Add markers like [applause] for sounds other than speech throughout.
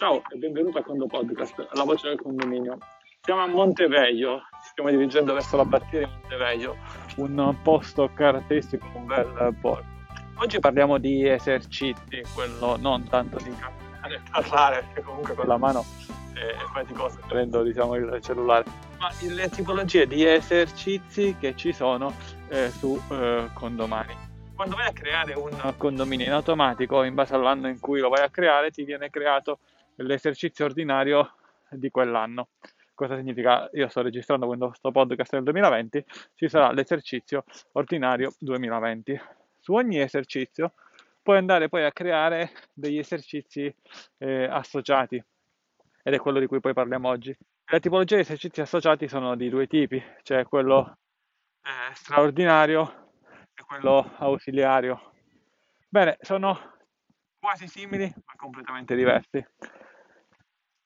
Ciao e benvenuto a Condo Podcast, la voce del condominio. Siamo a Monteveglio, ci stiamo dirigendo verso la batteria di Monteveglio, un posto caratteristico, un bel porto. Oggi parliamo di esercizi, quello non tanto di camminare e [laughs] parlare, perché comunque con la mano è faticoso prendo diciamo, il cellulare, ma le tipologie di esercizi che ci sono eh, su eh, condomani quando vai a creare un condominio in automatico, in base all'anno in cui lo vai a creare, ti viene creato l'esercizio ordinario di quell'anno. Cosa significa? Io sto registrando questo podcast nel 2020, ci sarà l'esercizio ordinario 2020. Su ogni esercizio puoi andare poi a creare degli esercizi eh, associati ed è quello di cui poi parliamo oggi. Le tipologie di esercizi associati sono di due tipi, cioè quello eh, straordinario quello ausiliario. Bene, sono quasi simili ma completamente diversi.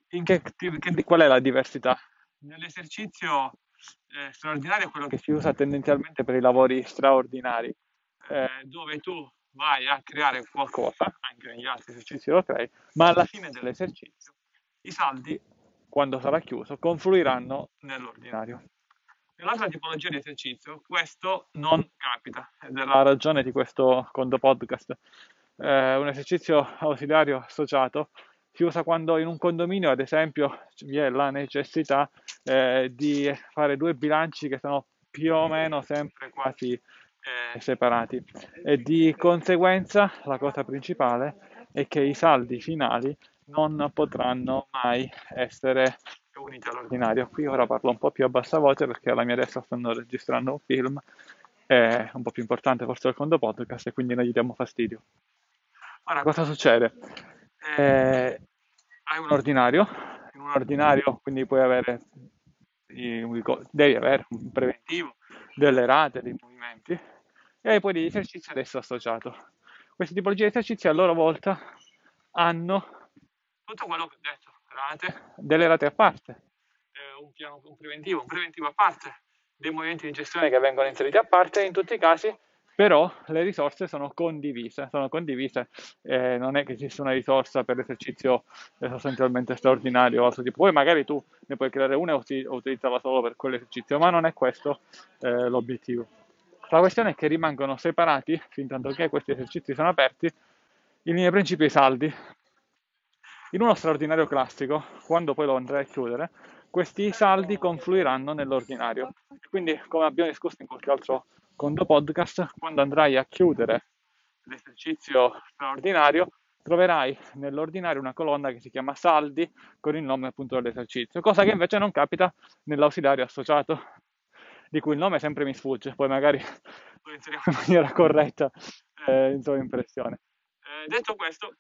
Che, che, qual è la diversità? Nell'esercizio eh, straordinario è quello che si usa tendenzialmente per i lavori straordinari, eh, dove tu vai a creare qualcosa, anche negli altri esercizi lo crei, ma alla fine dell'esercizio i saldi, quando sarà chiuso, confluiranno nell'ordinario. Nell'altra tipologia di esercizio questo non capita ed è la ragione di questo conto podcast. Eh, un esercizio ausiliario associato si usa quando in un condominio, ad esempio, vi è la necessità eh, di fare due bilanci che sono più o meno sempre quasi eh, separati e di conseguenza la cosa principale è che i saldi finali non potranno mai essere uniti all'ordinario. Qui ora parlo un po' più a bassa voce perché alla mia destra stanno registrando un film, è un po' più importante forse del conto podcast e quindi non gli diamo fastidio. Ora cosa succede? Eh, hai un ordinario, in un ordinario quindi puoi avere, devi avere un preventivo, delle rate, dei movimenti e hai poi degli esercizi adesso associato. Queste tipologie di esercizi a loro volta hanno tutto quello che ho detto, rate, delle rate a parte, eh, un piano un preventivo, un preventivo a parte, dei movimenti di gestione che vengono inseriti a parte, in tutti i casi però le risorse sono condivise, sono condivise eh, non è che esiste una risorsa per l'esercizio eh, sostanzialmente straordinario o altro tipo, poi magari tu ne puoi creare una e utilizzarla solo per quell'esercizio, ma non è questo eh, l'obiettivo. La questione è che rimangono separati, fin tanto che questi esercizi sono aperti, in linea principio i saldi, in uno straordinario classico, quando poi lo andrai a chiudere, questi saldi confluiranno nell'ordinario. Quindi, come abbiamo discusso in qualche altro conto podcast, quando andrai a chiudere l'esercizio straordinario, troverai nell'ordinario una colonna che si chiama saldi con il nome appunto dell'esercizio, cosa che invece non capita nell'ausiliario associato, di cui il nome sempre mi sfugge, poi magari lo inseriamo in maniera corretta eh, in sua impressione. Eh, detto questo,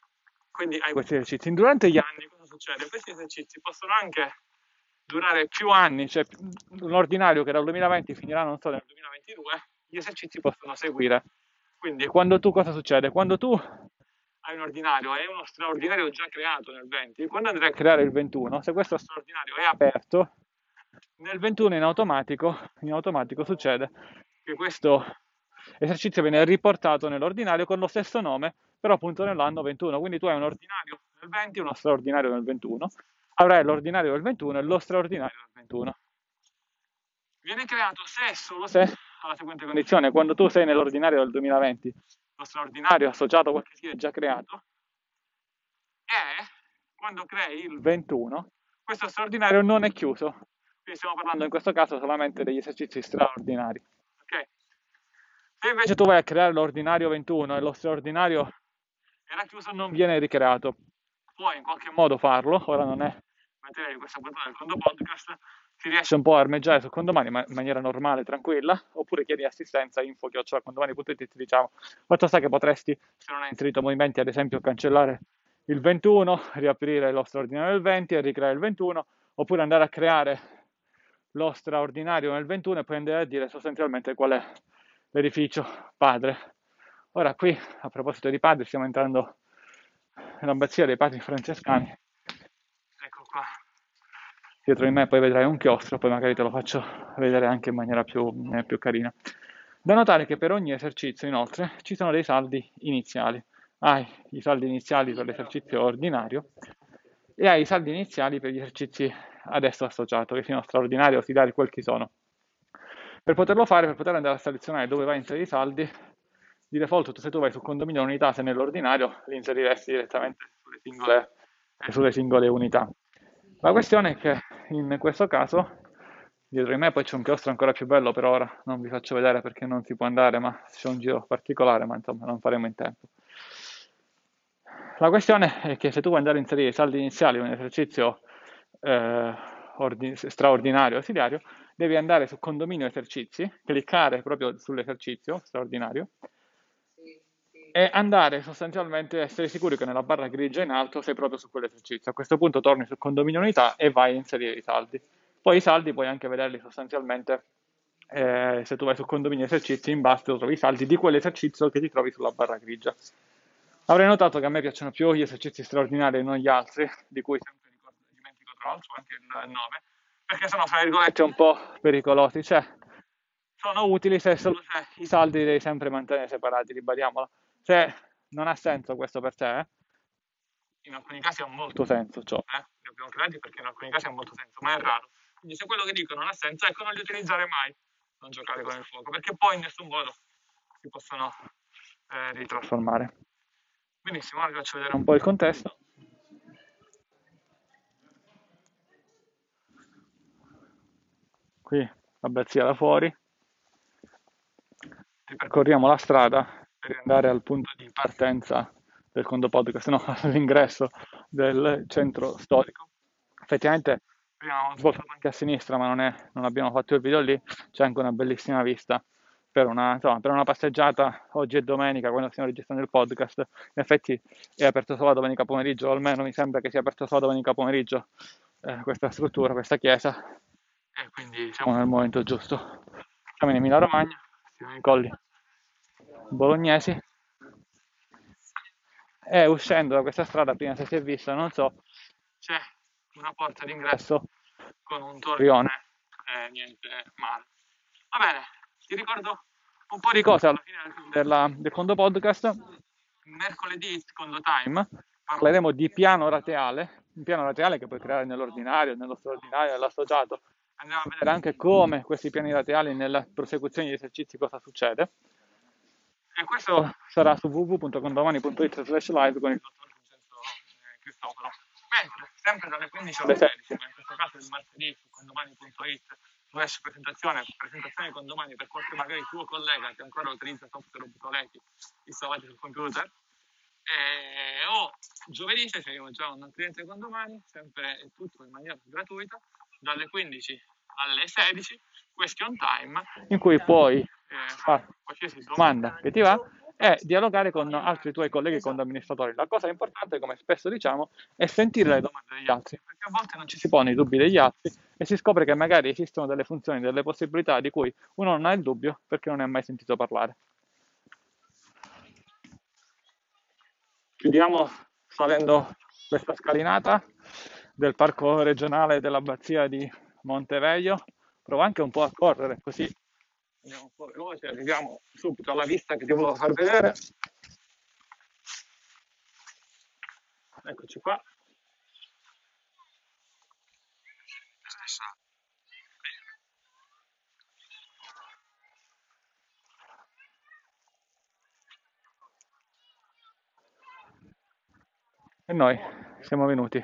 quindi hai questi esercizi. Durante gli anni cosa succede? Questi esercizi possono anche durare più anni, cioè un ordinario che dal 2020 finirà, non so, nel 2022, gli esercizi possono seguire. Quindi quando tu cosa succede? Quando tu hai un ordinario e uno straordinario già creato nel 20, quando andrai a creare il 21, se questo straordinario è aperto, nel 21 in automatico, in automatico succede che questo esercizio viene riportato nell'ordinario con lo stesso nome, però appunto nell'anno 21. Quindi tu hai un ordinario nel 20 e uno straordinario nel 21. Avrai l'ordinario del 21 e lo straordinario del 21. Viene creato se solo se alla seguente condizione, quando tu sei nell'ordinario del 2020, lo straordinario associato a quel che è già creato, e quando crei il 21, questo straordinario non è chiuso. Quindi stiamo parlando in questo caso solamente degli esercizi straordinari. Ok? Se invece tu vai a creare l'ordinario 21 e lo straordinario era chiuso non viene ricreato, puoi in qualche modo farlo, ora non è materia di questa puntata del Condo Podcast, si riesce un po' a armeggiare su Condomani ma in maniera normale, tranquilla, oppure chiedi assistenza info condomani.it ti diciamo fatto sta che potresti, se non hai inserito movimenti, ad esempio cancellare il 21, riaprire lo straordinario del 20 e ricreare il 21, oppure andare a creare lo straordinario nel 21 e poi andare a dire sostanzialmente qual è l'edificio padre. Ora qui, a proposito di padri, stiamo entrando nell'abbazia dei padri francescani. Dietro di me poi vedrai un chiostro, poi magari te lo faccio vedere anche in maniera più, eh, più carina. Da notare che per ogni esercizio, inoltre, ci sono dei saldi iniziali. Hai i saldi iniziali per l'esercizio ordinario e hai i saldi iniziali per gli esercizi ad esso associato, che siano straordinari o ausiliari, quel che sono. Per poterlo fare, per poter andare a selezionare dove vai a inserire i saldi, di default se tu vai su condominio unità, se nell'ordinario, li inseriresti direttamente sulle singole, sulle singole unità. La questione è che in questo caso dietro di me poi c'è un chiostro ancora più bello per ora, non vi faccio vedere perché non si può andare, ma c'è un giro particolare, ma insomma non faremo in tempo. La questione è che se tu vuoi andare a inserire i saldi iniziali in un esercizio eh, ordin- straordinario ausiliario, devi andare su condominio esercizi, cliccare proprio sull'esercizio straordinario e andare sostanzialmente a essere sicuri che nella barra grigia in alto sei proprio su quell'esercizio. A questo punto torni su condominio unità e vai a inserire i saldi. Poi i saldi puoi anche vederli sostanzialmente eh, se tu vai su condominio esercizi in basso trovi i saldi di quell'esercizio che ti trovi sulla barra grigia. Avrei notato che a me piacciono più gli esercizi straordinari e non gli altri, di cui sempre dimentico tra l'altro anche il nome, perché sono fra virgolette un po' pericolosi, cioè sono utili se solo se i saldi li devi sempre mantenere separati, ribadiamola. Se non ha senso questo per te, eh, in alcuni casi ha molto senso ciò, eh? li abbiamo creati perché in alcuni casi ha molto senso, ma è raro. Quindi se quello che dico non ha senso, ecco non li utilizzare mai, non giocare con il fuoco, perché poi in nessun modo si possono eh, ritrasformare. Benissimo, ora vi faccio vedere un po' il contesto. Qui l'abbazia da fuori. Ripercorriamo la strada per andare al punto di partenza del Condo Podcast, no, [laughs] all'ingresso del centro storico. Effettivamente abbiamo svoltato anche a sinistra, ma non, è, non abbiamo fatto il video lì, c'è anche una bellissima vista per una, insomma, per una passeggiata. Oggi è domenica, quando stiamo registrando il podcast. In effetti è aperto solo domenica pomeriggio, o almeno mi sembra che sia aperto solo domenica pomeriggio eh, questa struttura, questa chiesa. E quindi siamo nel momento giusto. Siamo in Emilia Romagna, siamo nei colli bolognesi. E uscendo da questa strada, appena se si è visto, non so, c'è una porta d'ingresso con un torrione e niente male. Va bene, ti ricordo un po' di cose alla fine della, del Condo Podcast. Mercoledì, secondo time, parleremo di piano rateale, un piano rateale che puoi creare nell'ordinario, nello straordinario, nell'associato. Andiamo a vedere anche come questi piani rateali nella prosecuzione degli esercizi cosa succede. E questo sarà su www.condomani.it slash live con il dottor Vincenzo Cristoforo. Mentre sempre dalle 15 alle 16, ma in questo caso il martedì su condomani.it slash presentazione, presentazione di condomani per qualche magari tuo collega che ancora utilizza software obsoleti installati sul computer, e, o giovedì se sei già un cliente condomani, sempre tutto in maniera gratuita, dalle 15 alle 16, question time, in cui puoi eh, fare qualsiasi domanda che ti va e dialogare con altri tuoi colleghi con amministratori. La cosa importante, come spesso diciamo, è sentire le domande degli altri, perché a volte non ci si pone i dubbi degli altri e si scopre che magari esistono delle funzioni, delle possibilità di cui uno non ha il dubbio perché non ne ha mai sentito parlare. Chiudiamo salendo questa scalinata del parco regionale dell'abbazia di Monteveglio. Provo anche un po' a correre così andiamo un po' veloce, arriviamo subito alla vista che ti volevo far vedere. Eccoci qua. E noi siamo venuti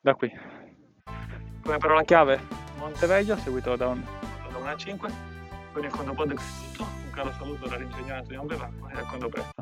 da qui. Come parola chiave Monteveglio, seguito da un 1 a 5 con il conto podcast tutto un caro saluto dall'ingegnere Antonio Bevacqua e a quando presto